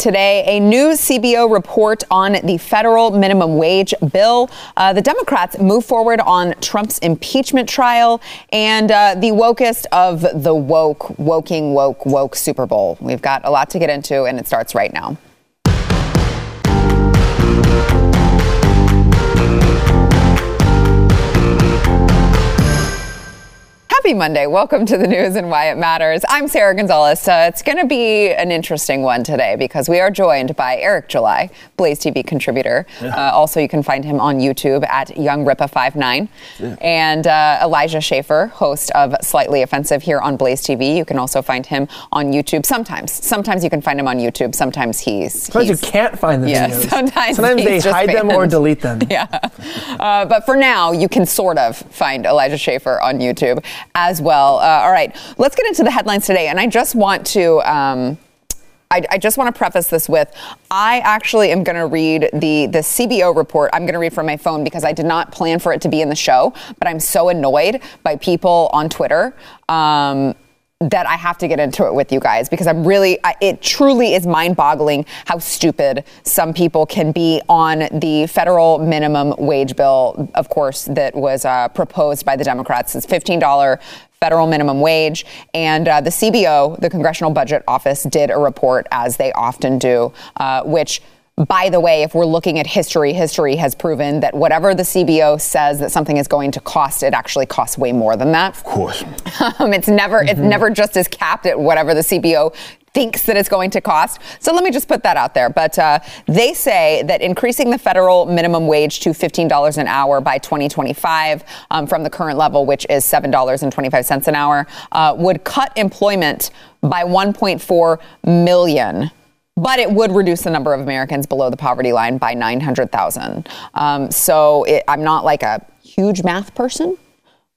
today a new CBO report on the federal minimum wage bill. Uh, the Democrats move forward on Trump's impeachment trial and uh, the wokest of the woke, woking, woke, woke Super Bowl. We've got a lot to get into, and it starts right now. Happy Monday. Welcome to the news and why it matters. I'm Sarah Gonzalez. Uh, it's going to be an interesting one today because we are joined by Eric July, Blaze TV contributor. Yeah. Uh, also, you can find him on YouTube at YoungRippa59. Yeah. And uh, Elijah Schaffer, host of Slightly Offensive here on Blaze TV. You can also find him on YouTube sometimes. Sometimes you can find him on YouTube. Sometimes he's. Sometimes he's, you can't find them. Yeah, sometimes, sometimes they hide banned. them or delete them. Yeah. Uh, but for now, you can sort of find Elijah Schaffer on YouTube as well. Uh, all right, let's get into the headlines today. And I just want to. Um, I, I, just want to preface this with I actually am going to read the the CBO report. I'm going to read from my phone because I did not plan for it to be in the show, but I'm so annoyed by people on Twitter. Um, that I have to get into it with you guys because I'm really, I, it truly is mind boggling how stupid some people can be on the federal minimum wage bill, of course, that was uh, proposed by the Democrats. It's $15 federal minimum wage. And uh, the CBO, the Congressional Budget Office, did a report, as they often do, uh, which by the way, if we're looking at history, history has proven that whatever the CBO says that something is going to cost, it actually costs way more than that. Of course. Um, it's never mm-hmm. it's never just as capped at whatever the CBO thinks that it's going to cost. So let me just put that out there. But uh, they say that increasing the federal minimum wage to $15 an hour by 2025 um, from the current level, which is $7.25 an hour, uh, would cut employment by 1.4 million but it would reduce the number of Americans below the poverty line by 900,000. Um, so it, I'm not like a huge math person,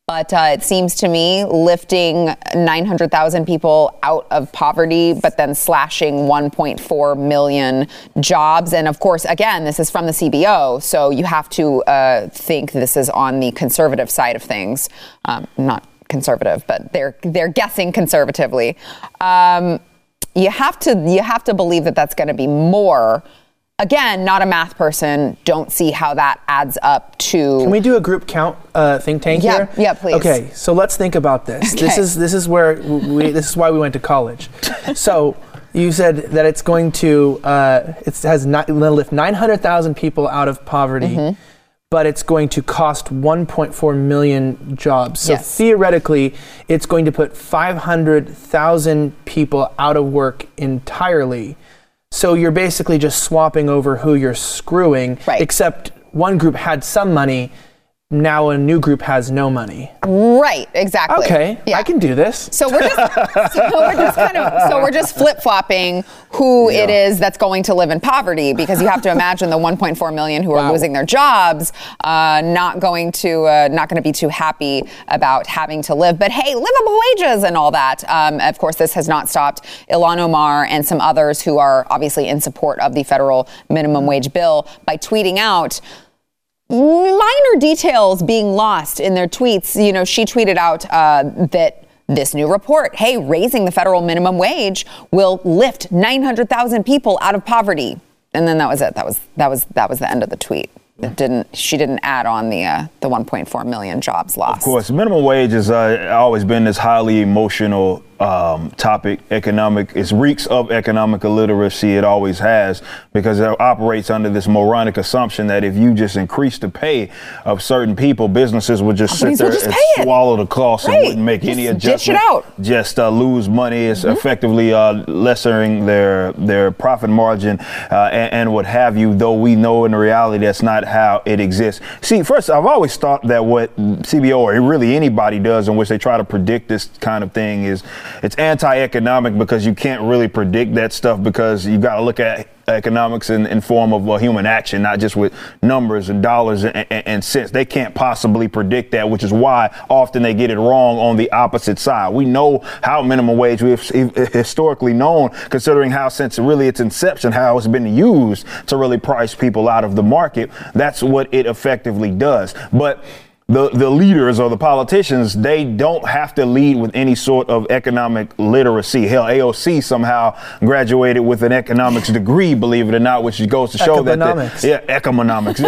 but uh, it seems to me lifting 900,000 people out of poverty, but then slashing 1.4 million jobs. And of course, again, this is from the CBO, so you have to uh, think this is on the conservative side of things. Um, not conservative, but they're they're guessing conservatively. Um, you have to you have to believe that that's going to be more. Again not a math person don't see how that adds up to can we do a group count uh, think tank yeah, here? yeah please. Okay so let's think about this. Okay. this is this is where we this is why we went to college. So you said that it's going to uh, it has not, lift 900000 people out of poverty. Mm-hmm but it's going to cost 1.4 million jobs. So yes. theoretically, it's going to put 500,000 people out of work entirely. So you're basically just swapping over who you're screwing, right. except one group had some money now a new group has no money. Right, exactly. Okay, yeah. I can do this. So we're just, so we're just kind of, so we're just flip flopping who yeah. it is that's going to live in poverty because you have to imagine the 1.4 million who wow. are losing their jobs, uh, not going to, uh, not going to be too happy about having to live. But hey, livable wages and all that. Um, of course, this has not stopped Ilhan Omar and some others who are obviously in support of the federal minimum wage bill by tweeting out minor details being lost in their tweets. You know, she tweeted out uh, that this new report, hey, raising the federal minimum wage will lift 900,000 people out of poverty. And then that was it. That was that was that was the end of the tweet. It didn't. She didn't add on the uh, the 1.4 million jobs lost. Of course, minimum wage has uh, always been this highly emotional um, topic. Economic, it reeks of economic illiteracy. It always has because it operates under this moronic assumption that if you just increase the pay of certain people, businesses would just Companies sit there just and swallow the cost right. and wouldn't make just any adjustment. Just uh, lose money. It's mm-hmm. effectively uh, lessening their their profit margin uh, and, and what have you. Though we know in reality that's not how it exists. See, first, I've always thought that what CBO or really anybody does in which they try to predict this kind of thing is it's anti-economic because you can't really predict that stuff because you've got to look at economics in, in form of uh, human action, not just with numbers and dollars and, and, and, cents. They can't possibly predict that, which is why often they get it wrong on the opposite side. We know how minimum wage we've historically known, considering how since really its inception, how it's been used to really price people out of the market. That's what it effectively does. But the, the leaders or the politicians, they don't have to lead with any sort of economic literacy. Hell, AOC somehow graduated with an economics degree, believe it or not, which goes to show that. The, yeah, economics. uh,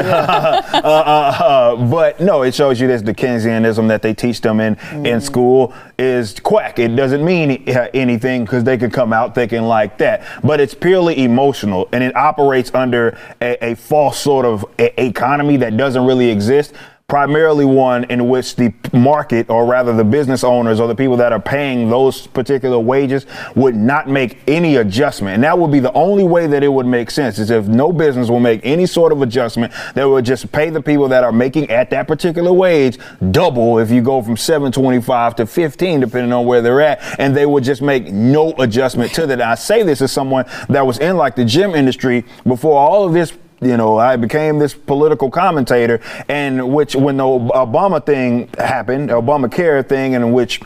uh, uh, but no, it shows you this Keynesianism that they teach them in, mm. in school is quack. It doesn't mean anything because they can come out thinking like that. But it's purely emotional and it operates under a, a false sort of a- economy that doesn't really exist primarily one in which the market, or rather the business owners or the people that are paying those particular wages, would not make any adjustment. And that would be the only way that it would make sense is if no business will make any sort of adjustment, they would just pay the people that are making at that particular wage double if you go from 725 to 15, depending on where they're at, and they would just make no adjustment to that. I say this as someone that was in like the gym industry before all of this you know, I became this political commentator, and which when the Obama thing happened, Obamacare thing, in which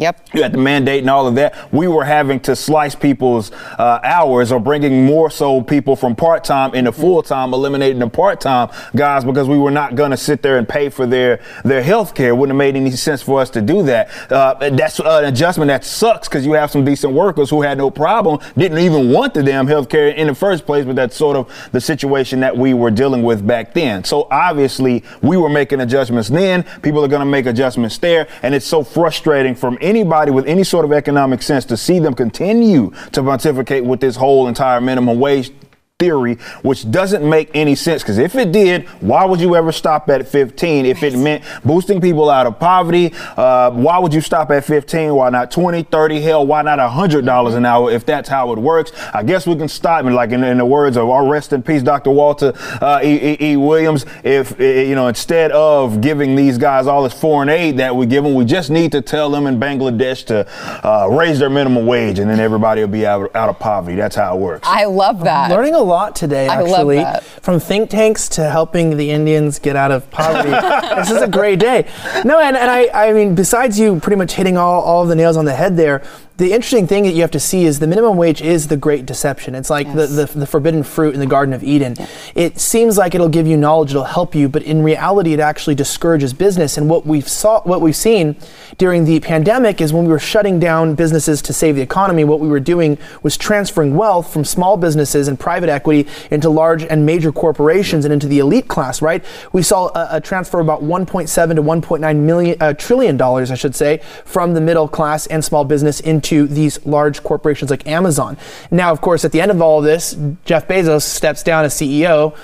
Yep. You had the mandate and all of that. We were having to slice people's uh, hours or bringing more so people from part time into full time, eliminating the part time guys because we were not going to sit there and pay for their their health care. Wouldn't have made any sense for us to do that. Uh, that's an adjustment that sucks because you have some decent workers who had no problem, didn't even want the damn health care in the first place, but that's sort of the situation that we were dealing with back then. So obviously we were making adjustments then. People are going to make adjustments there. And it's so frustrating from anybody with any sort of economic sense to see them continue to pontificate with this whole entire minimum wage theory, which doesn't make any sense. Because if it did, why would you ever stop at 15? If it meant boosting people out of poverty, uh, why would you stop at 15? Why not 20, 30? Hell, why not $100 an hour if that's how it works? I guess we can stop. And like in, in the words of our rest in peace, Dr. Walter uh, e. e. e. Williams, if, you know, instead of giving these guys all this foreign aid that we give them, we just need to tell them in Bangladesh to uh, raise their minimum wage and then everybody will be out, out of poverty. That's how it works. I love that. I'm learning a lot today, actually. From think tanks to helping the Indians get out of poverty. this is a great day. No, and, and I, I mean, besides you pretty much hitting all, all of the nails on the head there, the interesting thing that you have to see is the minimum wage is the great deception. It's like yes. the, the, the, forbidden fruit in the Garden of Eden. Yeah. It seems like it'll give you knowledge, it'll help you, but in reality, it actually discourages business. And what we've saw, what we've seen during the pandemic is when we were shutting down businesses to save the economy, what we were doing was transferring wealth from small businesses and private equity into large and major corporations and into the elite class. Right? We saw a, a transfer of about 1.7 to 1.9 million uh, trillion dollars, I should say, from the middle class and small business into to these large corporations like Amazon. Now, of course, at the end of all of this, Jeff Bezos steps down as CEO.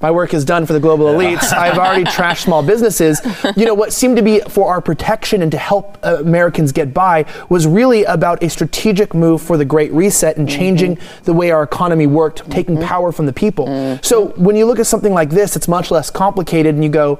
My work is done for the global elites. I've already trashed small businesses. You know, what seemed to be for our protection and to help uh, Americans get by was really about a strategic move for the Great Reset and changing mm-hmm. the way our economy worked, taking mm-hmm. power from the people. Mm-hmm. So when you look at something like this, it's much less complicated and you go,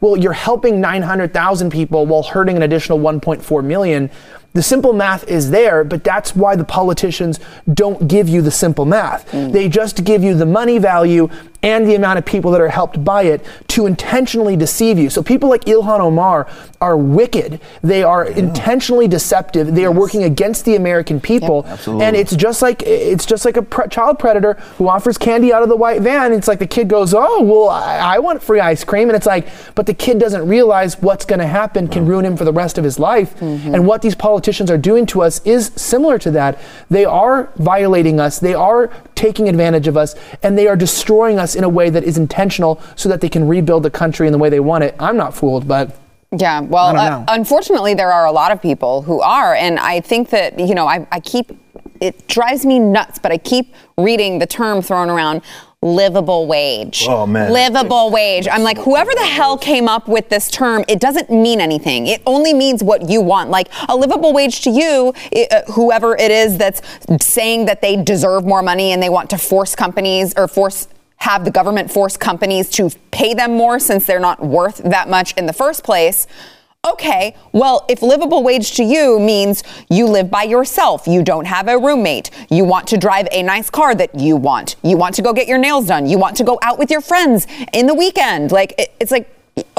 well, you're helping 900,000 people while hurting an additional 1.4 million. The simple math is there, but that's why the politicians don't give you the simple math. Mm. They just give you the money value and the amount of people that are helped by it to intentionally deceive you. So people like Ilhan Omar are wicked. They are yeah. intentionally deceptive. They yes. are working against the American people. Yep. And it's just like it's just like a pre- child predator who offers candy out of the white van. It's like the kid goes, "Oh, well, I, I want free ice cream," and it's like, but the kid doesn't realize what's going to happen can ruin him for the rest of his life. Mm-hmm. And what these politicians are doing to us is similar to that. They are violating us. They are taking advantage of us, and they are destroying us us in a way that is intentional so that they can rebuild the country in the way they want it. I'm not fooled, but. Yeah, well, uh, unfortunately, there are a lot of people who are. And I think that, you know, I, I keep, it drives me nuts, but I keep reading the term thrown around livable wage. Oh man. Livable wage. I'm like, whoever the hell came up with this term, it doesn't mean anything. It only means what you want. Like a livable wage to you, it, uh, whoever it is that's saying that they deserve more money and they want to force companies or force have the government force companies to pay them more since they're not worth that much in the first place. Okay, well, if livable wage to you means you live by yourself, you don't have a roommate, you want to drive a nice car that you want, you want to go get your nails done, you want to go out with your friends in the weekend, like, it's like,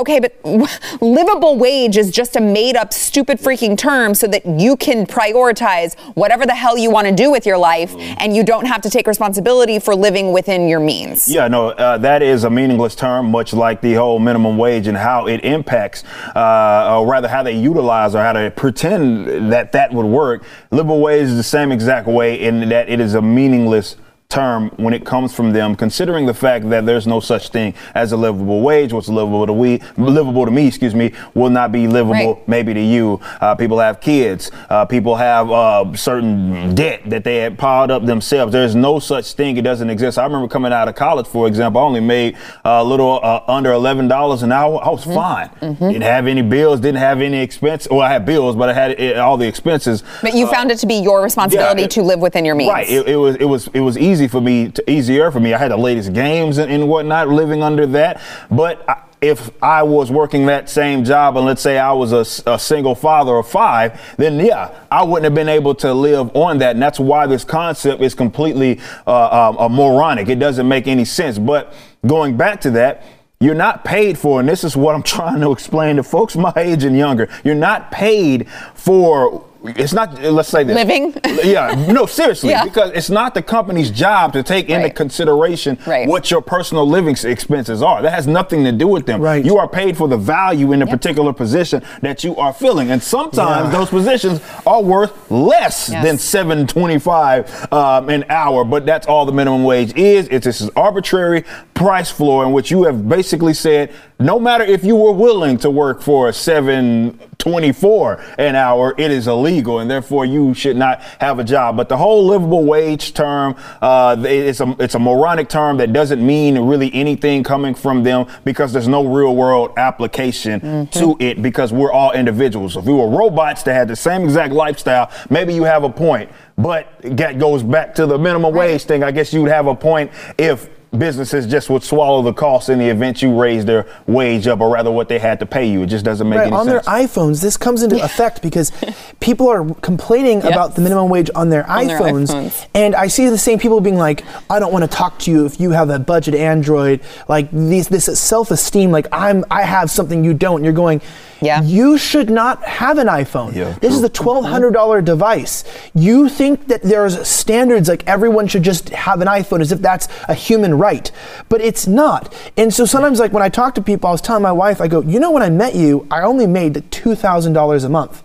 okay, but livable wage is just a made up, stupid freaking term so that you can prioritize whatever the hell you want to do with your life and you don't have to take responsibility for living within your means. Yeah, no, uh, that is a meaningless term, much like the whole minimum wage and how it impacts, uh, or rather how they utilize or how they pretend that that would work. Livable wage is the same exact way in that it is a meaningless term when it comes from them, considering the fact that there's no such thing as a livable wage. What's livable to we, livable to me, excuse me, will not be livable Right. maybe to you. Uh, people have kids. Uh, people have uh, certain debt that they had piled up themselves. There's no such thing. It doesn't exist. I remember coming out of college, for example, I only made a little uh, under eleven dollars an hour. I was fine. Didn't have any bills. Didn't have any expense. Well, I had bills, but I had uh, all the expenses. But you found it to be your responsibility Uh, yeah, it- to live within your means. Right. It, it was it was it was easy for me to easier for me. I had the latest games and, and whatnot living under that. But I, if I was working that same job and let's say I was a single father of five, then yeah, I wouldn't have been able to live on that. And that's why this concept is completely uh, uh, moronic. It doesn't make any sense. But going back to that. You're not paid for, and this is what I'm trying to explain to folks my age and younger. You're not paid for. It's not. Let's say this. Living? Yeah. No, seriously, Yeah. because it's not the company's job to take into consideration Right. what your personal living expenses are. That has nothing to do with them. Right. You are paid for the value in the particular position that you are filling, and sometimes Yeah. those positions are worth less Yes. than seven twenty-five um, an hour. But that's all the minimum wage is. It's this arbitrary price floor in which you have basically said, no matter if you were willing to work for seven twenty-four an hour, it is illegal, and therefore you should not have a job. But the whole livable wage term, uh, it's a it's a moronic term that doesn't mean really anything coming from them because there's no real world application to it because we're all individuals. If we were robots that had the same exact lifestyle, maybe you have a point. But that goes back to the minimum wage thing. I guess you would have a point if businesses just would swallow the cost in the event you raise their wage up, or rather what they had to pay you. It just doesn't make Right, any on sense. their iPhones, this comes into effect because people are complaining Yes. about the minimum wage on their, On their iPhones, iPhones. and I see the same people being like, "I don't want to talk to you if you have a budget Android." Like these, this self-esteem, like I'm, I have something you don't. And You're going, Yeah. You should not have an iPhone. Yeah, this is a twelve hundred dollar device. You think that there's standards like everyone should just have an iPhone as if that's a human right, but it's not. And so sometimes, like when I talk to people, I was telling my wife, I go, you know, when I met you, I only made two thousand dollars a month.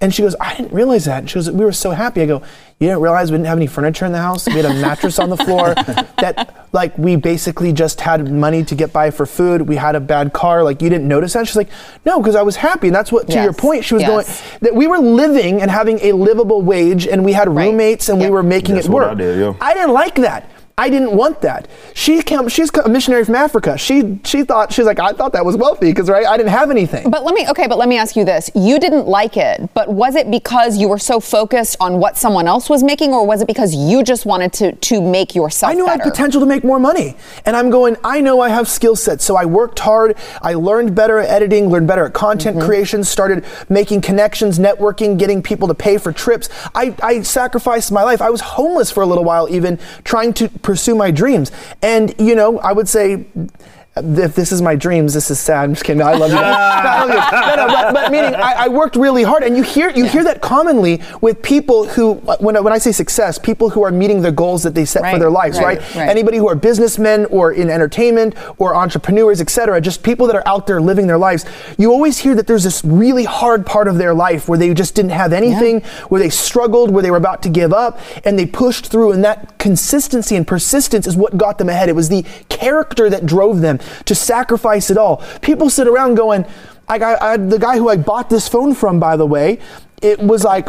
And she goes, I didn't realize that. And she goes, we were so happy. I go, you didn't realize we didn't have any furniture in the house. We had a mattress on the floor. That like we basically just had money to get by for food. We had a bad car. Like you didn't notice that. She's like, no, because I was happy. And that's what to your point. She was Yes. going that we were living and having a livable wage, and we had Right. roommates, and Yep. we were making That's it what work. I did, yeah. I didn't like that. I didn't want that. She came, she's a missionary from Africa. She she thought she's like I thought that was wealthy because right I didn't have anything. But let me okay, but let me ask you this. You didn't like it, but was it because you were so focused on what someone else was making or was it because you just wanted to to make yourself I knew I had potential to make more money. And I'm going, I know I have skill sets. So I worked hard. I learned better at editing, learned better at content Mm-hmm. creation, started making connections, networking, getting people to pay for trips. I, I sacrificed my life. I was homeless for a little while, even trying to pursue my dreams. And, you know, I would say, if this is my dreams, this is sad. I'm just kidding. No, I love you. No, I love you. No, no, but, but meaning I, I worked really hard, and you hear you hear that commonly with people who, when I, when I say success, people who are meeting the goals that they set for their lives, right, right? right. Anybody who are businessmen or in entertainment or entrepreneurs, etc. Just people that are out there living their lives. You always hear that there's this really hard part of their life where they just didn't have anything, where they struggled, where they were about to give up, and they pushed through. And that consistency and persistence is what got them ahead. It was the character that drove them to sacrifice it all. People sit around going, I, I, I, the guy who I bought this phone from, by the way, it was like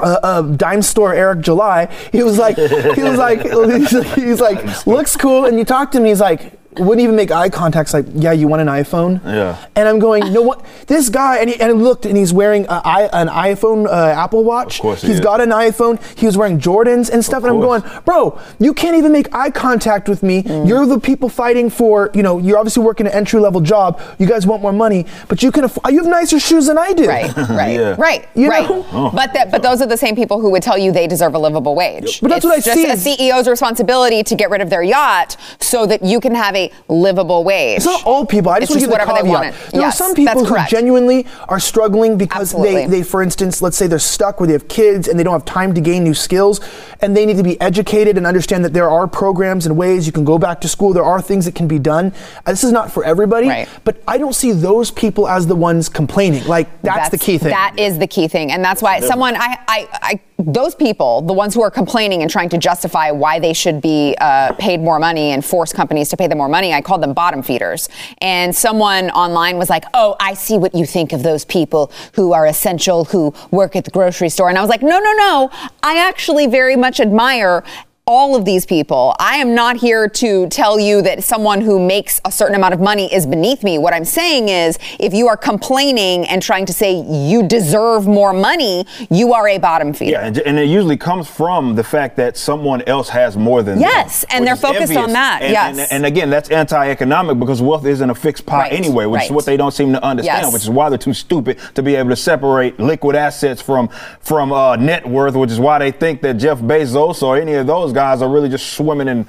uh, uh, dime store Eric July. He was like, he was like, he's like, he's like, looks cool. And you talk to him, he's like, wouldn't even make eye contact. Like, yeah, you want an iPhone? Yeah. And I'm going, no, what? This guy, and he, and he looked, and he's wearing a, i- an iPhone uh, Apple Watch. Of course he He's is. got an iPhone. He was wearing Jordans and stuff. of And I'm course. going, bro, you can't even make eye contact with me. Mm. You're the people fighting for, you know, you're obviously working an entry level job. You guys want more money, but you can, aff- you have nicer shoes than I do. Right, right, Yeah. right, You right. know? But that, but those are the same people who would tell you they deserve a livable wage. But that's it's what I just see a CEO's responsibility to get rid of their yacht so that you can have a a livable wage. It's not all people. I just It's want to just give the whatever they caveat. wanted. There Yes, are some people that's who genuinely are struggling because they, Absolutely. they, for instance, let's say they're stuck where they have kids and they don't have time to gain new skills, and they need to be educated and understand that there are programs and ways you can go back to school. There are things that can be done. Uh, This is not for everybody, Right. but I don't see those people as the ones complaining. Like that's, the key thing. That is the key thing, and that's why someone I, I, I those people, the ones who are complaining and trying to justify why they should be uh, paid more money and force companies to pay them more money, I called them bottom feeders. And someone online was like, "Oh, I see what you think of those people who are essential, who work at the grocery store," and I was like, "No, no, no. I actually very much admire." All of these people. I am not here to tell you that someone who makes a certain amount of money is beneath me. What I'm saying is, if you are complaining and trying to say you deserve more money, you are a bottom feeder. Yeah, and, and it usually comes from the fact that someone else has more than Yes, them, and they're focused on that, And, yes. and, and again, that's anti-economic because wealth isn't a fixed pot Right, anyway, which is what they don't seem to understand. Yes. Which is why they're too stupid to be able to separate liquid assets from from uh, net worth. Which is why they think that Jeff Bezos or any of those guys are really just swimming in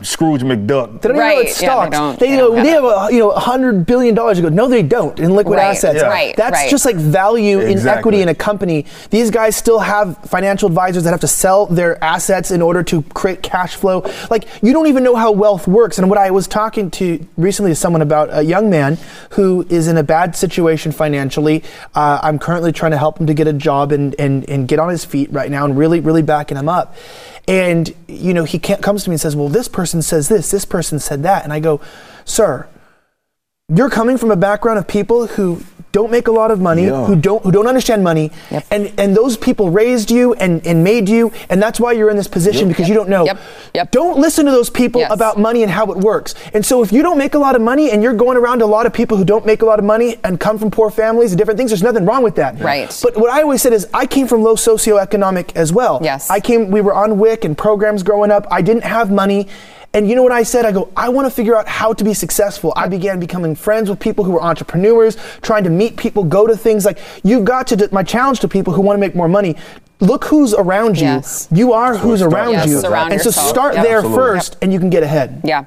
Scrooge McDuck. They don't even know Right, it's yeah, they stocks. don't- they, they go, don't have they it. have a you know hundred billion dollars. You go, no, they don't in liquid Right, assets. Yeah. right, That's right. just like value in equity in a company. These guys still have financial advisors that have to sell their assets in order to create cash flow. Like you don't even know how wealth works. And what I was talking to recently to someone about a young man who is in a bad situation financially. Uh, I'm currently trying to help him to get a job and, and and get on his feet right now, and really really backing him up. And you know he comes to me and says, "Well, this person says this, this person said that," and I go, "Sir." you're coming from a background of people who don't make a lot of money, Yeah. who don't who don't understand money, Yep. and and those people raised you and and made you, and that's why you're in this position because you don't know. Yep. Yep. Don't listen to those people Yes. about money and how it works. And so if you don't make a lot of money and you're going around a lot of people who don't make a lot of money and come from poor families and different things, there's nothing wrong with that. Right. But what I always said is I came from low socioeconomic as well. Yes. I came we were on WIC and programs growing up. I didn't have money. And you know what I said? I go, I want to figure out how to be successful. I began becoming friends with people who were entrepreneurs, trying to meet people, go to things like you've got to. do- My challenge to people who want to make more money: look who's around you. Yes. You are who's around Yes, you, surround and so start Yep. there Absolutely. first, and you can get ahead. Yeah.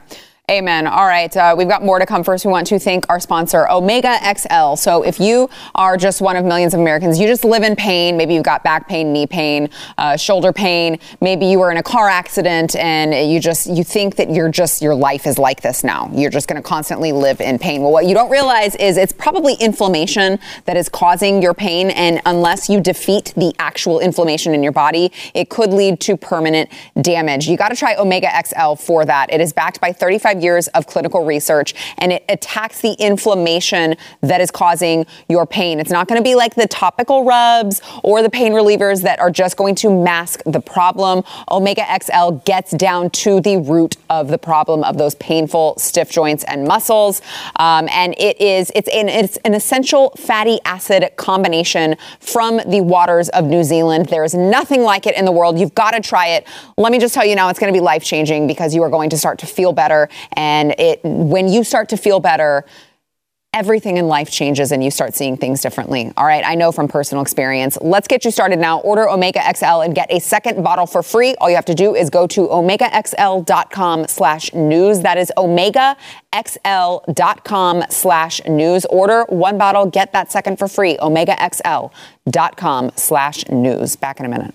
Amen. All right. Uh, we've got more to come. First, we want to thank our sponsor, Omega XL. So, if you are just one of millions of Americans, you just live in pain. Maybe you've got back pain, knee pain, uh, shoulder pain. Maybe you were in a car accident and you just you think that you're just your life is like this now. You're just going to constantly live in pain. Well, what you don't realize is it's probably inflammation that is causing your pain, and unless you defeat the actual inflammation in your body, it could lead to permanent damage. You got to try Omega XL for that. It is backed by 35 years of clinical research and it attacks the inflammation that is causing your pain. It's not going to be like the topical rubs or the pain relievers that are just going to mask the problem. Omega XL gets down to the root of the problem of those painful stiff joints and muscles. Um, and it is it's an, it's an essential fatty acid combination from the waters of New Zealand. There is nothing like it in the world. You've got to try it. Let me just tell you now, it's going to be life changing because you are going to start to feel better. And it when you start to feel better, everything in life changes and you start seeing things differently. All right, I know from personal experience. Let's get you started now. Order Omega XL and get a second bottle for free. All you have to do is go to omegaxl.com slash news. That is omegaxl.com slash news. Order one bottle, get that second for free. omegaxl.com slash news. Back in a minute.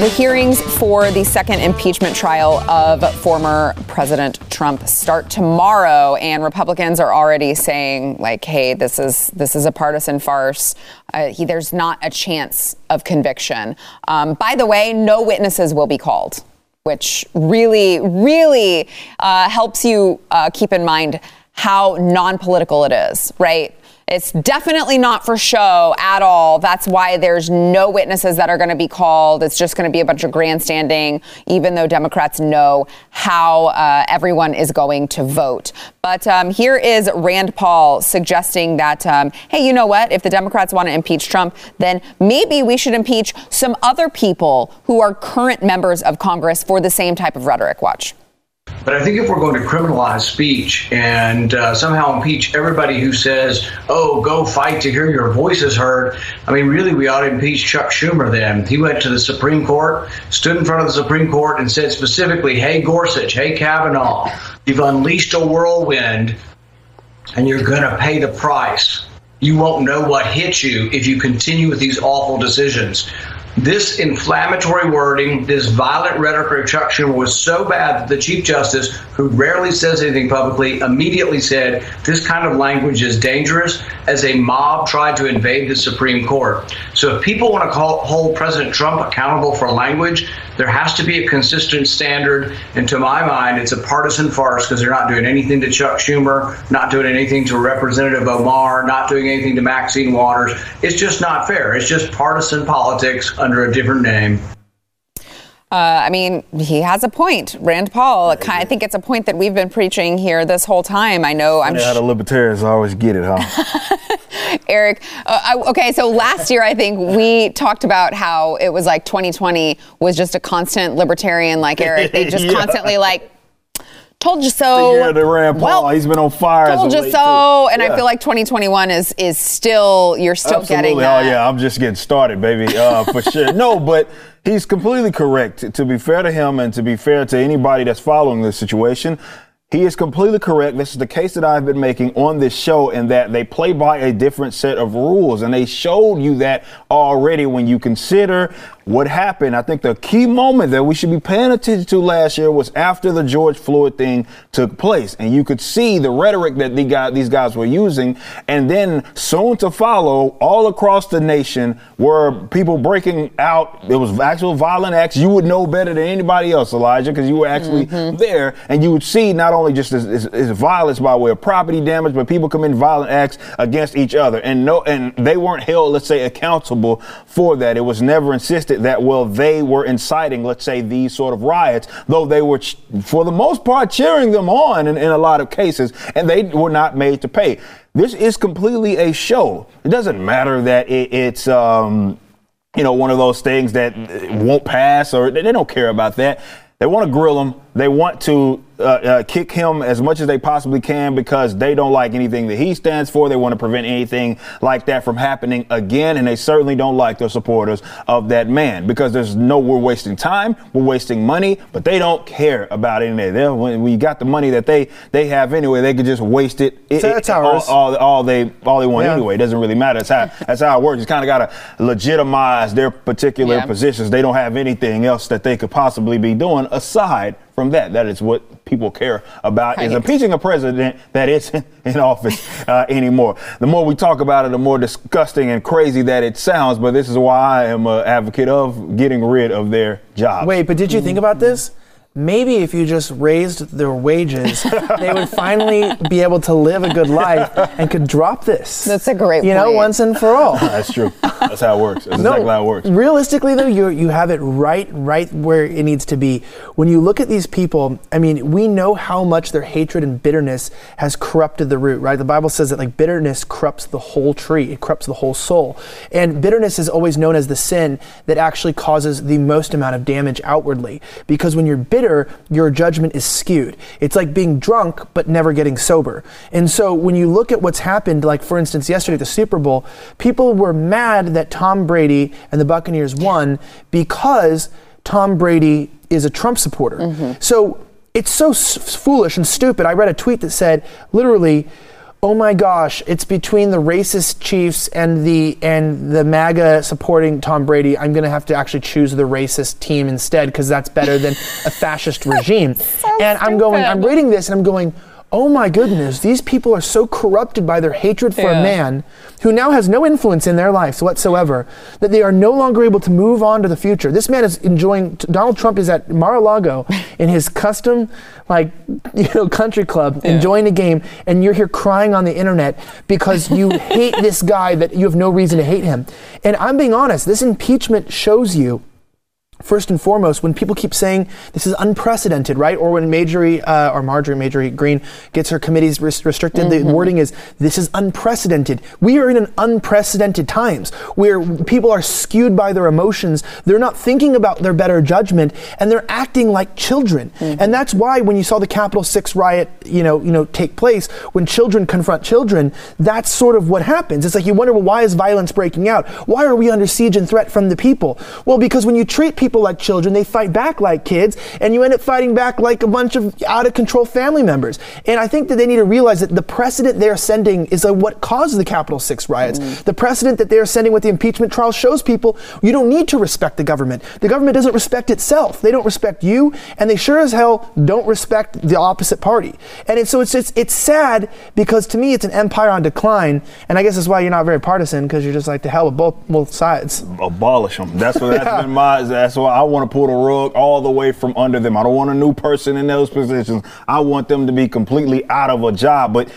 The hearings for the second impeachment trial of former President Trump start tomorrow, and Republicans are already saying, like, "Hey, this is this is a partisan farce. Uh, he, there's not a chance of conviction." Um, by the way, no witnesses will be called, which really, really uh, helps you uh, keep in mind how non-political it is, right? It's definitely not for show at all. That's why there's no witnesses that are going to be called. It's just going to be a bunch of grandstanding, even though Democrats know how uh, everyone is going to vote. But um, here is Rand Paul suggesting that, um, hey, you know what? If the Democrats want to impeach Trump, then maybe we should impeach some other people who are current members of Congress for the same type of rhetoric. Watch. But I think if we're going to criminalize speech and uh, somehow impeach everybody who says, oh, go fight to hear your voices heard, I mean, really, we ought to impeach Chuck Schumer then. He went to the Supreme Court, stood in front of the Supreme Court, and said specifically, hey, Gorsuch, hey, Kavanaugh, you've unleashed a whirlwind and you're going to pay the price. You won't know what hit you if you continue with these awful decisions. This inflammatory wording, this violent rhetoric Schumer was so bad that the Chief Justice, who rarely says anything publicly, immediately said this kind of language is dangerous as a mob tried to invade the Supreme Court. So if people want to call, hold President Trump accountable for language, there has to be a consistent standard. And to my mind, it's a partisan farce because they're not doing anything to Chuck Schumer, not doing anything to Representative Omar, not doing anything to Maxine Waters. It's just not fair. It's just partisan politics under a different name. Uh, I mean, he has a point. Rand Paul, I think it's a point that we've been preaching here this whole time. I know I'm. Yeah, how the libertarians always get it, huh? Eric, uh, I, okay, so last year I think we talked about how it was like 2020 was just a constant libertarian like Eric. They just yeah. constantly like told you so. Yeah, the Rand Paul. Well, he's been on fire. Told you so. Too. And yeah. I feel like 2021 is is still you're still Absolutely. getting that. Oh yeah, I'm just getting started, baby, uh, for sure. No, but he's completely correct. To be fair to him and to be fair to anybody that's following this situation, he is completely correct. This is the case that I've been making on this show, in that they play by a different set of rules. And they showed you that already when you consider what happened. I think the key moment that we should be paying attention to last year was after the George Floyd thing took place. And you could see the rhetoric that the guy, these guys were using. And then soon to follow, all across the nation, were people breaking out. It was actual violent acts. You would know better than anybody else, Elijah, because you were actually mm-hmm. there. And you would see not only just as, as, as, violence by way of property damage, but people committing violent acts against each other. And no, and they weren't held, let's say, accountable for that. It was never insisted that, well, they were inciting, let's say, these sort of riots, though they were, for the most part, cheering them on in, in a lot of cases, and they were not made to pay. This is completely a show. It doesn't matter that it, it's, um, you know, one of those things that won't pass or they don't care about that. They want to grill them. They want to uh, uh, kick him as much as they possibly can because they don't like anything that he stands for. They want to prevent anything like that from happening again, and they certainly don't like the supporters of that man because there's no we're wasting time, we're wasting money, but they don't care about any of that. When we got the money that they they have anyway, they could just waste it. it, it all, all, all, they all they want yeah. anyway. It doesn't really matter. That's how that's how it works. You kind of got to legitimize their particular yeah. positions. They don't have anything else that they could possibly be doing aside from that. That is what people care about right. is impeaching a president that isn't in office uh, anymore. The more we talk about it, the more disgusting and crazy that it sounds. But this is why I am an advocate of getting rid of their jobs. Wait, but did you think about this? Maybe if you just raised their wages, they would finally be able to live a good life and could drop this. That's a great point. You know, once and for all. That's true. That's how it works. That's no, exactly how it works. Realistically, though, you you have it right, right where it needs to be. When you look at these people, I mean, we know how much their hatred and bitterness has corrupted the root, right? The Bible says that like bitterness corrupts the whole tree, it corrupts the whole soul. And bitterness is always known as the sin that actually causes the most amount of damage outwardly. Because when you're bitter, bitter, your judgment is skewed. It's like being drunk but never getting sober. And so when you look at what's happened, like for instance, yesterday at the Super Bowl, people were mad that Tom Brady and the Buccaneers won because Tom Brady is a Trump supporter. Mm-hmm. So it's so s- foolish and stupid. I read a tweet that said, literally, oh my gosh, it's between the racist Chiefs and the and the MAGA supporting Tom Brady. I'm going to have to actually choose the racist team instead because that's better than a fascist regime. so and I'm going, I'm reading this and I'm going, oh my goodness, these people are so corrupted by their hatred for yeah. a man who now has no influence in their lives whatsoever that they are no longer able to move on to the future. This man is enjoying, Donald Trump is at Mar-a-Lago in his custom, like, you know, country club, yeah. enjoying a game, and you're here crying on the internet because you hate this guy that you have no reason to hate him. And I'm being honest, this impeachment shows you first and foremost, when people keep saying this is unprecedented, right? Or when Marjorie uh, or Marjorie Greene gets her committees res- restricted, mm-hmm. the wording is this is unprecedented. We are in an unprecedented times where people are skewed by their emotions. They're not thinking about their better judgment, and they're acting like children. Mm-hmm. And that's why when you saw the Capitol Six riot, you know, you know, take place, when children confront children, that's sort of what happens. It's like you wonder, well, why is violence breaking out? Why are we under siege and threat from the people? Well, because when you treat people people like children, they fight back like kids, and you end up fighting back like a bunch of out of control family members. And I think that they need to realize that the precedent they're sending is uh, what caused the Capitol 6 riots. Mm. The precedent that they're sending with the impeachment trial shows people you don't need to respect the government. The government doesn't respect itself. They don't respect you, and they sure as hell don't respect the opposite party. And it's, so it's, it's, it's sad because to me it's an empire on decline, and I guess that's why you're not very partisan because you're just like to hell with both, both sides. Abolish them. That's what that's yeah. been my. That's so I want to pull the rug all the way from under them. I don't want a new person in those positions. I want them to be completely out of a job. But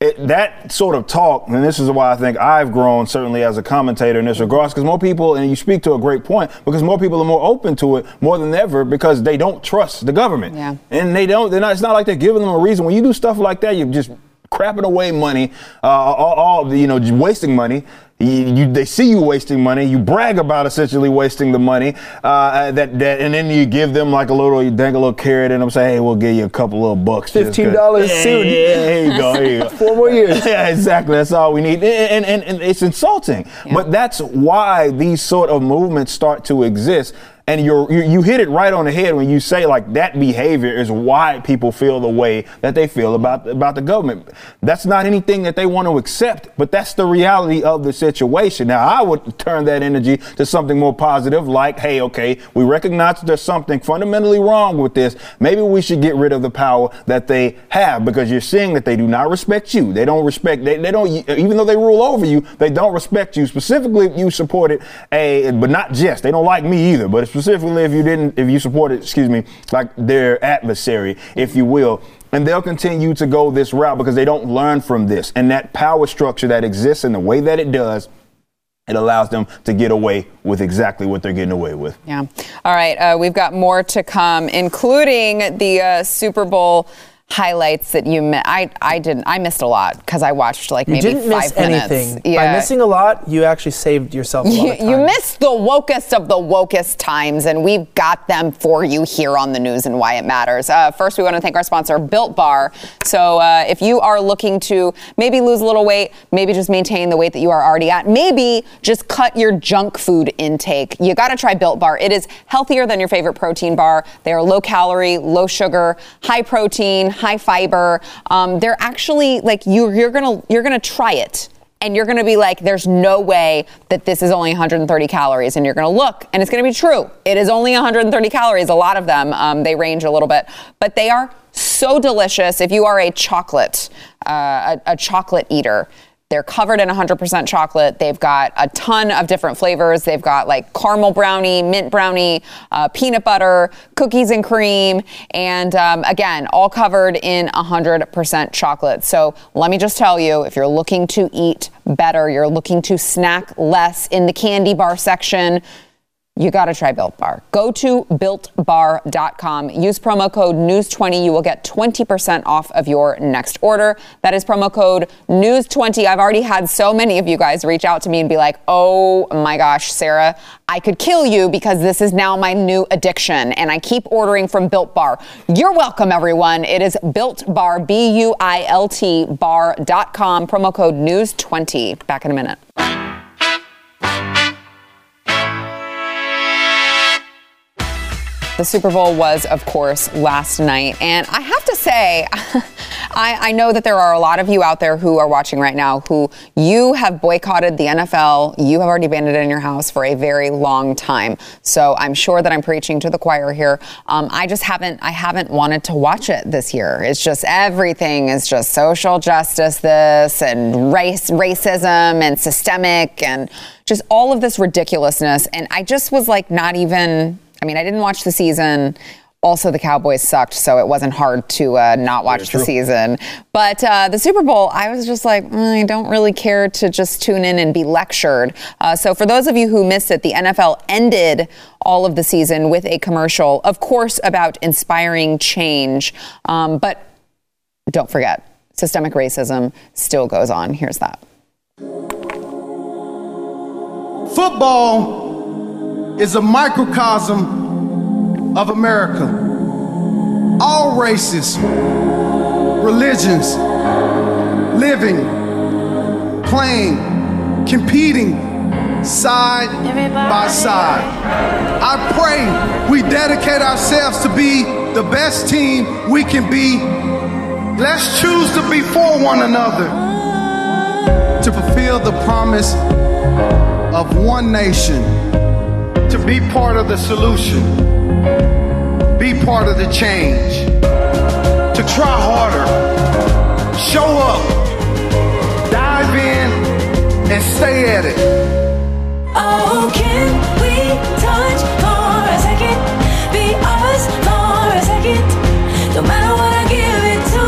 it, that sort of talk, and this is why I think I've grown certainly as a commentator in this regard, because more people, and you speak to a great point, because more people are more open to it more than ever because they don't trust the government. Yeah. And they don't, they're not, it's not like they're giving them a reason. When you do stuff like that, you're just crapping away money, uh, all, all, you know, wasting money. You, you, they see you wasting money. You brag about essentially wasting the money. Uh, that, that, and then you give them like a little, you dang a little carrot in them, say, "Hey, we'll give you a couple little bucks." Fifteen dollars soon. Yeah, here you go. Here you go. Four more years. yeah, exactly. That's all we need. And, and, and it's insulting. Yeah. But that's why these sort of movements start to exist and you, you hit it right on the head when you say like that behavior is why people feel the way that they feel about about the government. That's not anything that they want to accept, but that's the reality of the situation. Now, I would turn that energy to something more positive, like, hey, okay, we recognize there's something fundamentally wrong with this. Maybe we should get rid of the power that they have because you're seeing that they do not respect you. They don't respect. They, they don't even though they rule over you, they don't respect you. Specifically, if you supported a, but not just. They don't like me either, but it's specifically if you didn't, if you supported, excuse me, like their adversary, if you will. And they'll continue to go this route because they don't learn from this. And that power structure that exists in the way that it does, it allows them to get away with exactly what they're getting away with. Yeah. All right. Uh, we've got more to come, including the uh, Super Bowl highlights that you missed? I I didn't. I missed a lot because I watched like maybe you didn't five miss minutes. anything. Yeah. By missing a lot, you actually saved yourself a lot you, you missed the wokest of the wokest times, and we've got them for you here on the news and why it matters. Uh, first, we want to thank our sponsor, Built Bar. So uh, if you are looking to maybe lose a little weight, maybe just maintain the weight that you are already at, maybe just cut your junk food intake, you got to try Built Bar. It is healthier than your favorite protein bar. They are low calorie, low sugar, high protein high fiber. Um, they're actually like you, you're gonna you're gonna try it and you're going to be like, there's no way that this is only 130 calories. And you're going to look, and it's going to be true. It is only 130 calories. A lot of them, um, they range a little bit, but they are so delicious. If you are a chocolate, uh, a, a chocolate eater, they're covered in 100% chocolate. They've got a ton of different flavors. They've got like caramel brownie, mint brownie, uh, peanut butter, cookies and cream, and um, again, all covered in 100% chocolate. So let me just tell you if you're looking to eat better, you're looking to snack less in the candy bar section, you got to try Built Bar. Go to builtbar.com. Use promo code NEWS20. You will get 20% off of your next order. That is promo code NEWS20. I've already had so many of you guys reach out to me and be like, oh my gosh, Sarah, I could kill you because this is now my new addiction and I keep ordering from Built Bar. You're welcome, everyone. It is Built Bar, B U I L T bar.com. Promo code NEWS20. Back in a minute. The Super Bowl was, of course, last night. And I have to say, I, I, know that there are a lot of you out there who are watching right now who you have boycotted the NFL. You have already banned it in your house for a very long time. So I'm sure that I'm preaching to the choir here. Um, I just haven't, I haven't wanted to watch it this year. It's just everything is just social justice, this and race, racism and systemic and just all of this ridiculousness. And I just was like, not even I mean, I didn't watch the season. Also, the Cowboys sucked, so it wasn't hard to uh, not watch the true. season. But uh, the Super Bowl, I was just like, mm, I don't really care to just tune in and be lectured. Uh, so, for those of you who missed it, the NFL ended all of the season with a commercial, of course, about inspiring change. Um, but don't forget, systemic racism still goes on. Here's that. Football is a microcosm of America. All races, religions, living, playing, competing side by side. I pray we dedicate ourselves to be the best team we can be. Let's choose to be for one another to fulfill the promise of one nation, to be part of the solution, be part of the change, to try harder, show up, dive in, and stay at it. Oh, can we touch for a second? Be us for a second. No matter what I give it to,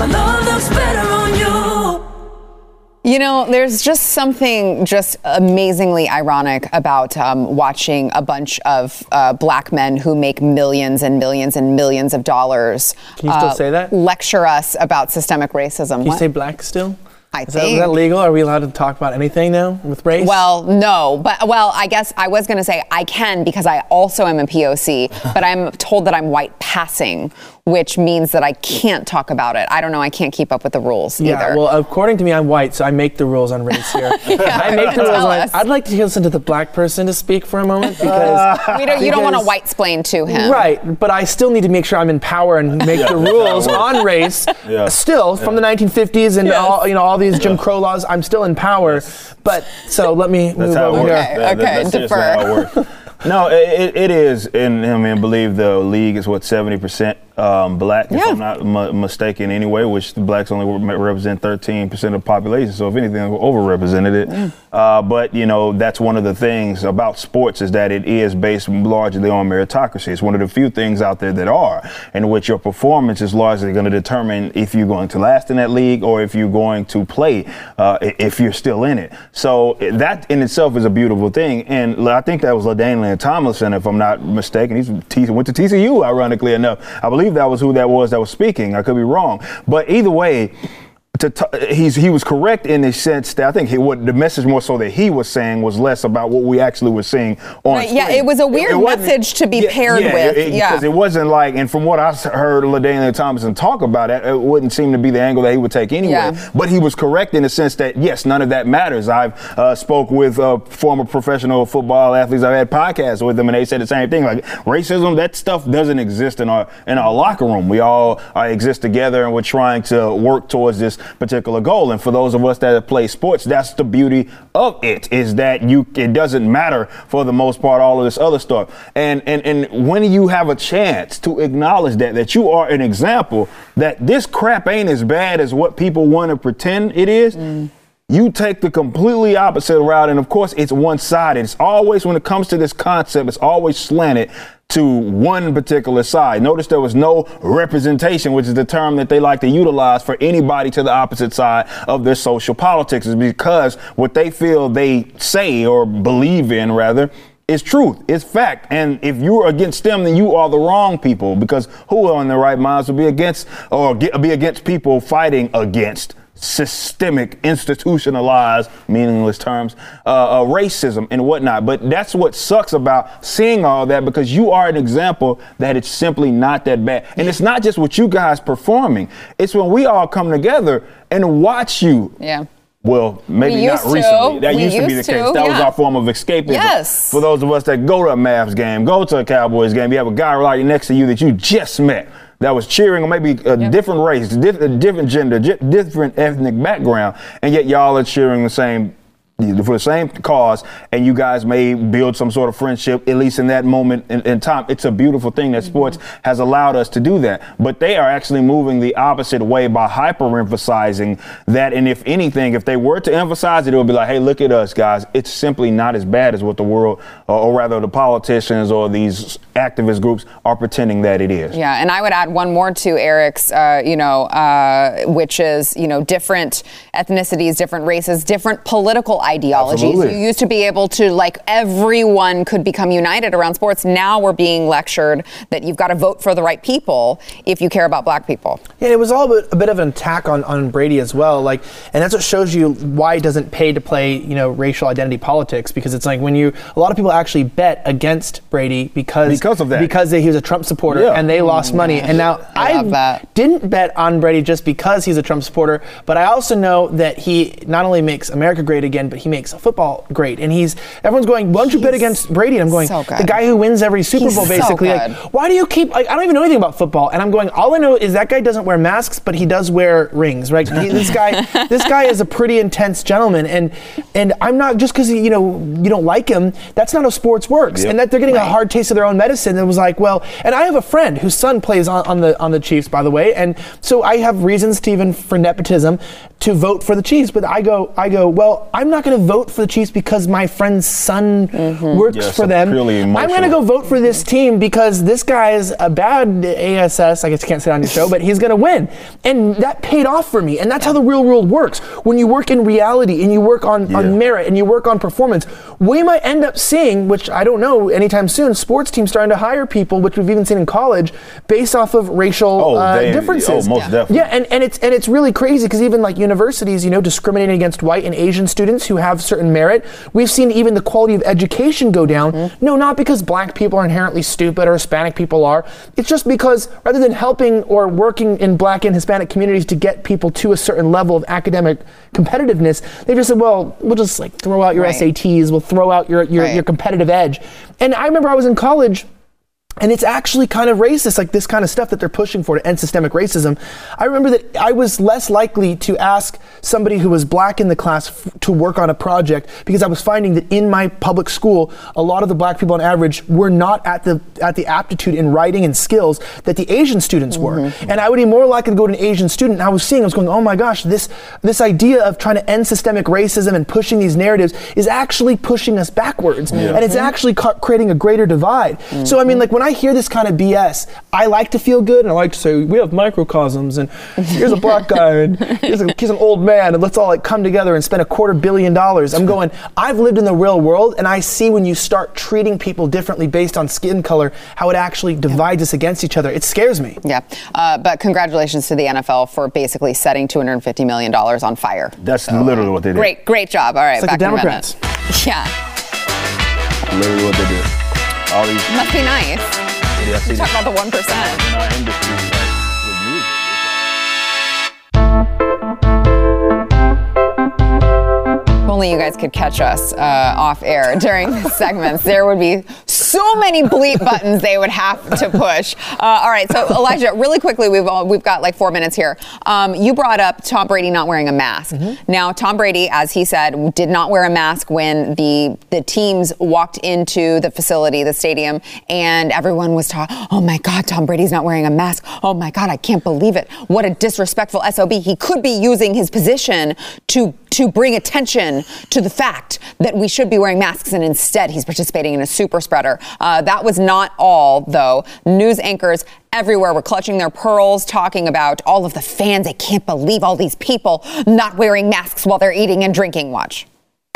my love looks better you. Know, there's just something just amazingly ironic about um, watching a bunch of uh, black men who make millions and millions and millions of dollars. Can you still uh, say that? Lecture us about systemic racism. Can you What? say black still? I Is that, is that legal? Are we allowed to talk about anything now with race? Well, no, but well, I guess I was going to say I can because I also am a POC, but I'm told that I'm white passing, which means that I can't talk about it. I don't know. I can't keep up with the rules yeah, either. well, according to me, I'm white, so I make the rules on race here. I make the rules. On, I'd like to listen to the black person to speak for a moment because we don't, you don't want to because- white splain to him. Right, but I still need to make sure I'm in power and make the rules on race. Yeah. Still, from the 1950s and all you know all these Jim Crow laws, I'm still in power. But so let me That's move how it over works. here. Okay, That- that- okay, that's defer. how it works. No, it, it- it is, and I mean, I believe the league is what seventy percent um, black, if I'm not mu- mistaken, anyway. Which the blacks only represent thirteen percent of the population. So if anything, we're overrepresented it. Uh, but you know, that's one of the things about sports is that it is based largely on meritocracy. It's one of the few things out there that are, in which your performance is largely going to determine if you're going to last in that league or if you're going to play, uh, if you're still in it. So that in itself is a beautiful thing. And I think that was LaDainian Tomlinson, if I'm not mistaken. He's T- went to TCU, ironically enough. I believe that was who that was that was speaking. I could be wrong. But either way, to t- he's he was correct in the sense that I think he, what the message more so that he was saying was less about what we actually were seeing on. Right, yeah, it was a weird wasn't- message to be paired with, yeah. because it wasn't like, and from what I heard LaDainian Thompson talk about it, it wouldn't seem to be the angle that he would take anyway. Yeah. But he was correct in the sense that yes, none of that matters. I've uh, spoke with uh, former professional football athletes. I've had podcasts with them, and they said the same thing. Like racism, that stuff doesn't exist in our in our locker room. We all uh, exist together, and we're trying to work towards this particular goal. And for those of us that play sports, that's the beauty of it is that you it doesn't matter for the most part all of this other stuff. And and and when you have a chance to acknowledge that that you are an example that this crap ain't as bad as what people want to pretend it is. Mm. You take the completely opposite route, and of course, it's one sided. It's always, when it comes to this concept, it's always slanted to one particular side. Notice there was no representation, which is the term that they like to utilize for anybody to the opposite side of their social politics, is because what they feel they say or believe in, rather, is truth. It's fact. And if you're against them, then you are the wrong people because who in their right minds will be against or be against people fighting against systemic, institutionalized, meaningless terms, uh, uh, racism and whatnot. But that's what sucks about seeing all that because you are an example that it's simply not that bad. And it's not just what you guys performing, it's when we all come together and watch you. Yeah. Well, maybe We not used to. recently. That We used to be the used case. to, That was our form of escapism. Yes. For those of us that go to a Mavs game, go to a Cowboys game, you have a guy right next to you that you just met that was cheering, or maybe a different race, a different gender, different ethnic background, and yet y'all are cheering the same for the same cause, and you guys may build some sort of friendship, at least in that moment in, in time. It's a beautiful thing that sports has allowed us to do that. But they are actually moving the opposite way by hyper emphasizing that. And if anything, if they were to emphasize it, it would be like, hey, look at us, guys. It's simply not as bad as what the world, or, or rather the politicians or these activist groups are pretending that it is. Yeah, and I would add one more to Eric's, uh, you know, uh, which is, you know, different ethnicities, different races, different political ideologies. Absolutely. You used to be able to, like, everyone could become united around sports. Now we're being lectured that you've got to vote for the right people if you care about black people. Yeah, it was all a bit, a bit of an attack on, on Brady as well. Like, and that's what shows you why it doesn't pay to play, you know, racial identity politics because it's like when you a lot of people actually bet against Brady because Because of that. because he was a Trump supporter Yeah. and they lost money. And now I I, that. didn't bet on Brady just because he's a Trump supporter, but I also know that he not only makes America great again, but he makes football great. And he's everyone's going, why don't you bet against Brady? And I'm going, so the guy who wins every Super He's Bowl basically. good. Like, why do you keep like I don't even know anything about football and I'm going all I know is that guy doesn't wear masks but he does wear rings right He- this guy this guy is a pretty intense gentleman and and I'm not just because you know you don't like him that's not how sports works Yep. and that they're getting a hard taste of their own medicine it was like well and I have a friend whose son plays on, on the on the Chiefs by the way and so I have reasons to even for nepotism to vote for the Chiefs but I go I go well I'm not going to vote for the Chiefs because my friend's son works Yeah, for so them I'm going to go vote for this team because this guy is a bad ASS. I guess I can't say it on your show, but he's going to win. And that paid off for me. And that's how the real world works. When you work in reality and you work on, Yeah. on merit and you work on performance, we might end up seeing, which I don't know anytime soon, sports teams starting to hire people, which we've even seen in college, based off of racial Oh, uh, they- differences. oh, most Yeah. definitely. Yeah, and, and it's and it's really crazy because even like universities, you know, discriminating against white and Asian students who have certain merit. We've seen even the quality of education go down. Mm-hmm. No, not because black people are inherently stupid or Hispanic people are. It's just because rather than helping or working in black and Hispanic communities to get people to a certain level of academic competitiveness, they just said, well, we'll just like throw out your Right. SATs, we'll throw out your your, Right. your competitive edge. And I remember I was in college and it's actually kind of racist, like this kind of stuff that they're pushing for to end systemic racism. I remember that I was less likely to ask somebody who was black in the class f- to work on a project because I was finding that in my public school, a lot of the black people on average were not at the at the aptitude in writing and skills that the Asian students were. Mm-hmm. And I would be more likely to go to an Asian student. I was seeing, I was going, oh my gosh, this this idea of trying to end systemic racism and pushing these narratives is actually pushing us backwards, and it's mm-hmm. actually ca- creating a greater divide. Mm-hmm. So I mean, like when I hear this kind of BS, I like to feel good, and I like to say we have microcosms, and here's a black guy, and here's, a, here's an old man, and let's all like come together and spend a quarter billion dollars. I'm going. I've lived in the real world, and I see when you start treating people differently based on skin color, how it actually divides us against each other. It scares me. Yeah, uh, but congratulations to the NFL for basically setting $250 million on fire. That's literally what they did. Great, great job. All right, It's like back the in a minute. Democrats. Yeah, Literally what they did. All these. must be nice. Yeah, see Talk about the 1%. in our industry, like, with music. If only you guys could catch us uh, off air during the segments. There would be so many bleep buttons they would have to push. Uh, all right, so Elijah, really quickly, we've all, we've got like four minutes here. Um, you brought up Tom Brady not wearing a mask. Now, Tom Brady, as he said, did not wear a mask when the the teams walked into the facility, the stadium, and everyone was talking. Oh my God, Tom Brady's not wearing a mask. Oh my God, I can't believe it. What a disrespectful sob. He could be using his position to to bring attention to the fact that we should be wearing masks, and instead he's participating in a super spreader. Uh, that was not all, though. News anchors everywhere were clutching their pearls, talking about all of the fans. I can't believe all these people not wearing masks while they're eating and drinking. Watch.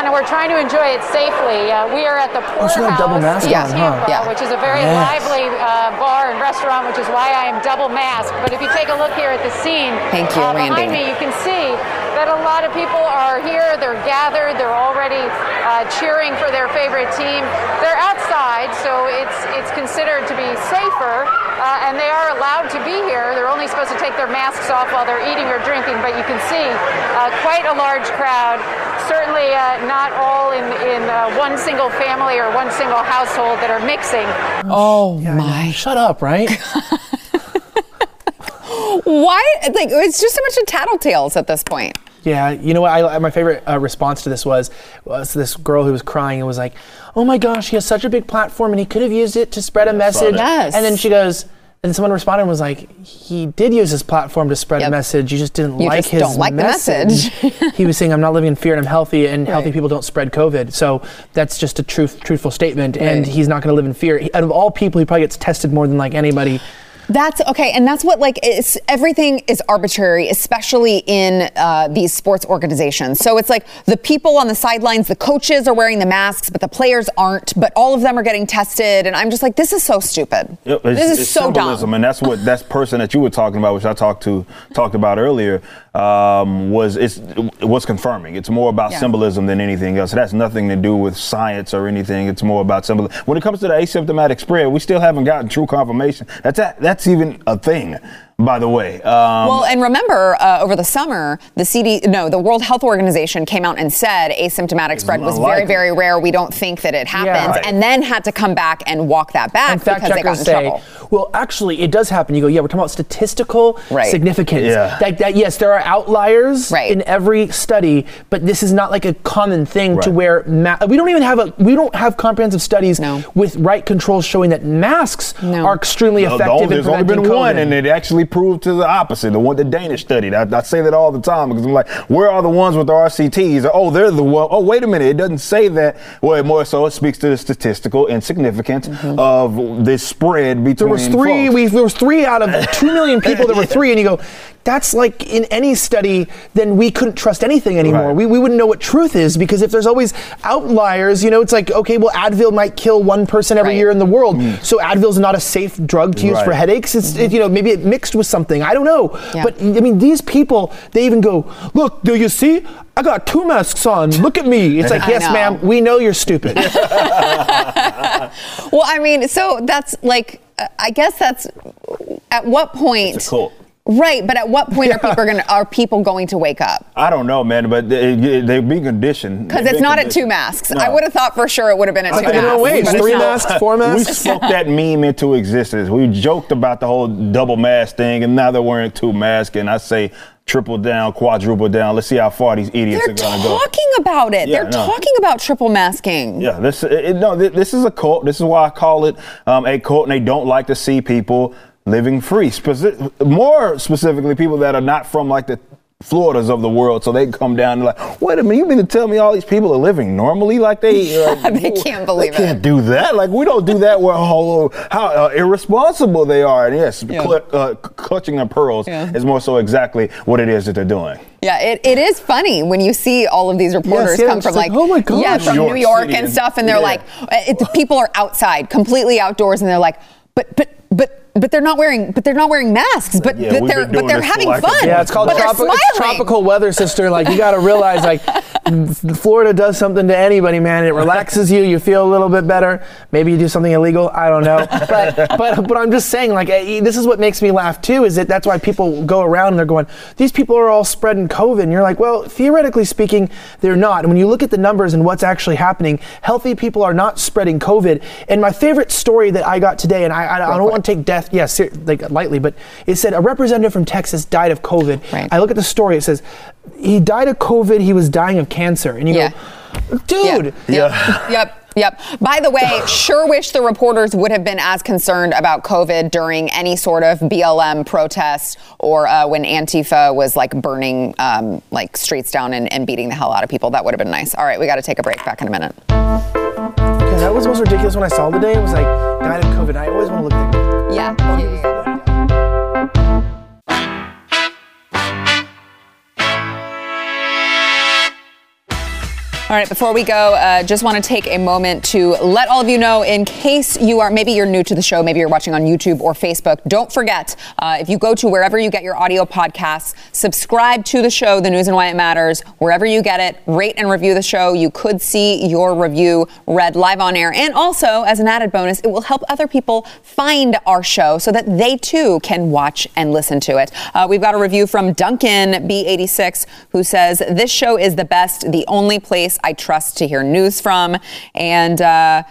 And we're trying to enjoy it safely. Uh, we are at the Oh, she double mask Yeah. on, huh? Yeah. which is a very Yes. lively uh, bar and restaurant, which is why I am double masked. But if you take a look here at the scene Thank you, uh, Randy. behind me, you can see that a lot of people are here. They're gathered. They're already uh, cheering for their favorite team. They're outside, so it's it's considered to be safer, uh, and they are allowed to be here. They're only supposed to take their masks off while they're eating or drinking, but you can see uh, quite a large crowd. Certainly uh, not all in in uh, one single family or one single household that are mixing. Oh Yeah, I know. Shut up, right? Why? Like it's just a bunch of tattletales at this point. Yeah, you know what? I, my favorite uh, response to this was was this girl who was crying and was like, "Oh my gosh, he has such a big platform and he could have used it to spread a message." that. Yes. And then she goes, And someone responded and was like, he did use his platform to spread Yep. a message. You just didn't You like just his don't like the message. he was saying, I'm not living in fear and I'm healthy, and healthy people don't spread COVID. So that's just a truth, truthful statement. And he's not going to live in fear. He- out of all people, he probably gets tested more than like anybody. That's okay, and that's what like it's everything is arbitrary, especially in uh, these sports organizations. So it's like the people on the sidelines, the coaches are wearing the masks, but the players aren't. But all of them are getting tested, and I'm just like, this is so stupid. Yep, this is so symbolism, dumb. and that's what that person that you were talking about, which I talked to talked about earlier, um, was it's what's confirming. It's more about Yeah. symbolism than anything else. It has nothing to do with science or anything. It's more about symbolism. When it comes to the asymptomatic spread, we still haven't gotten true confirmation. That's a, that's even a thing, by the way. Um, Well, and remember, uh, over the summer, the CD, no, the World Health Organization came out and said asymptomatic spread was very, very rare. We don't think that it happens, Right. and then had to come back and walk that back because they got in say, trouble. well, actually, it does happen. You go, yeah, we're talking about statistical Right. significance. Yeah. That, that, yes, there are outliers Right. in every study, but this is not like a common thing to where ma- we don't even have a we don't have comprehensive studies No. with right controls showing that masks No. are extremely No, the effective only- in there's only been one, and it actually proved to the opposite. The one the Danish studied. I, I say that all the time because I'm like, where are the ones with the RCTs? Oh, they're the one. Oh, wait a minute. It doesn't say that. Well, more so, it speaks to the statistical insignificance mm-hmm. of this spread between. There was three. folks. We there was three out of two million people. There were three, and you go, that's like in any study. Then we couldn't trust anything anymore. Right. We, we wouldn't know what truth is because if there's always outliers, you know, it's like okay, well, Advil might kill one person every Right. year in the world, so Advil's not a safe drug to use for headaches. It's it, you know maybe it mixed with something. I don't know, Yeah. but I mean these people they even go, look, do you see? I got two masks on. Look at me. It's like, yes, ma'am, we know you're stupid. Well, I mean, so that's like, uh, I guess that's at what point? It's a cult. Right, but at what point are people going to are people going to wake up? I don't know, man, but they, they be conditioned. Because They've it's been not at two masks. No. I would have thought for sure it would have been at two I don't know, masks. wait, three masks, four masks. We masks. spoke that meme into existence. We joked about the whole double mask thing, and now they're wearing two masks. And I say triple down, quadruple down. Let's see how far these idiots They're are going to go. They're talking about it. Yeah, They're no. talking about triple masking. Yeah, this it, it- no, thi- this is a cult. This is why I call it um, a cult, and they don't like to see people living free. Speci- more specifically, people that are not from like the Floridas of the world, so they come down and like, wait a minute, you mean to tell me all these people are living normally like they? Like, They can't believe they can't do that. Like we don't do that. Where oh, how uh, irresponsible they are, and yes, cl- uh, clutching their pearls Yeah. is more so exactly what it is that they're doing. Yeah, it, it is funny when you see all of these reporters yeah, come from like, like, oh my gosh. yeah, from New York New York and stuff, and they're yeah. like, uh, it, the people are outside, completely outdoors, and they're like, but but but. But they're not wearing. But they're not wearing masks. But, Yeah, but they're but they're having fun. Yeah, it's called tropi- it's tropical weather, sister. Like you got to realize, like Florida does something to anybody, man. It relaxes you. You feel a little bit better. Maybe you do something illegal. I don't know. But but but I'm just saying, like eh, this is what makes me laugh too. Is that that's why people go around and they're going, these people are all spreading COVID, and you're like, well, theoretically speaking, they're not. And when you look at the numbers and what's actually happening, healthy people are not spreading COVID. And my favorite story that I got today, and I I, I don't want to take death, yeah, ser- like lightly, but it said a representative from Texas died of COVID. Right. I look at the story. It says he died of COVID. He was dying of cancer, and you Yeah. go, dude. Yep. Yep. Yep. By the way, sure wish the reporters would have been as concerned about COVID during any sort of BLM protest or uh, when Antifa was like burning um, like streets down and, and beating the hell out of people. That would have been nice. All right, we got to take a break. Back in a minute. Okay, that was the most ridiculous when I saw today. It was like died of COVID. I always want to look at the Yeah. yeah, yeah, yeah. All right, before we go, uh, just want to take a moment to let all of you know, in case you are, maybe you're new to the show, maybe you're watching on YouTube or Facebook, don't forget, uh, if you go to wherever you get your audio podcasts, subscribe to the show, The News and Why It Matters, wherever you get it, rate and review the show. You could see your review read live on air. And also, as an added bonus, it will help other people find our show so that they too can watch and listen to it. Uh, we've got a review from Duncan B86 who says, This show is the best, the only place I trust to hear news from. And, uh,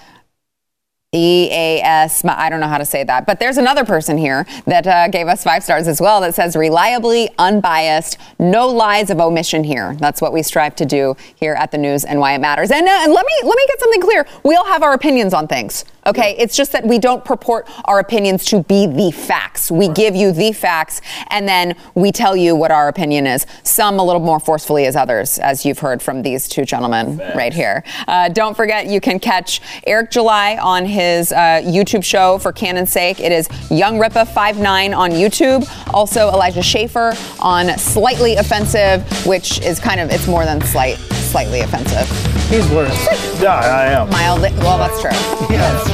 EAS, I don't know how to say that, but there's another person here that uh, gave us five stars as well that says reliably unbiased, no lies of omission here. That's what we strive to do here at the news and why it matters. And, uh, and let me let me get something clear. We all have our opinions on things. Okay, it's just that we don't purport our opinions to be the facts. We give you the facts and then we tell you what our opinion is. Some a little more forcefully as others, as you've heard from these two gentlemen right here. Uh, don't forget, you can catch Eric July on his uh, YouTube show for Canon's sake. It is YoungRippa59 on YouTube. Also, Elijah Schaffer on Slightly Offensive, which is kind of, it's more than slight, slightly offensive. He's worse. Yeah, I am. Mildly, well, that's true.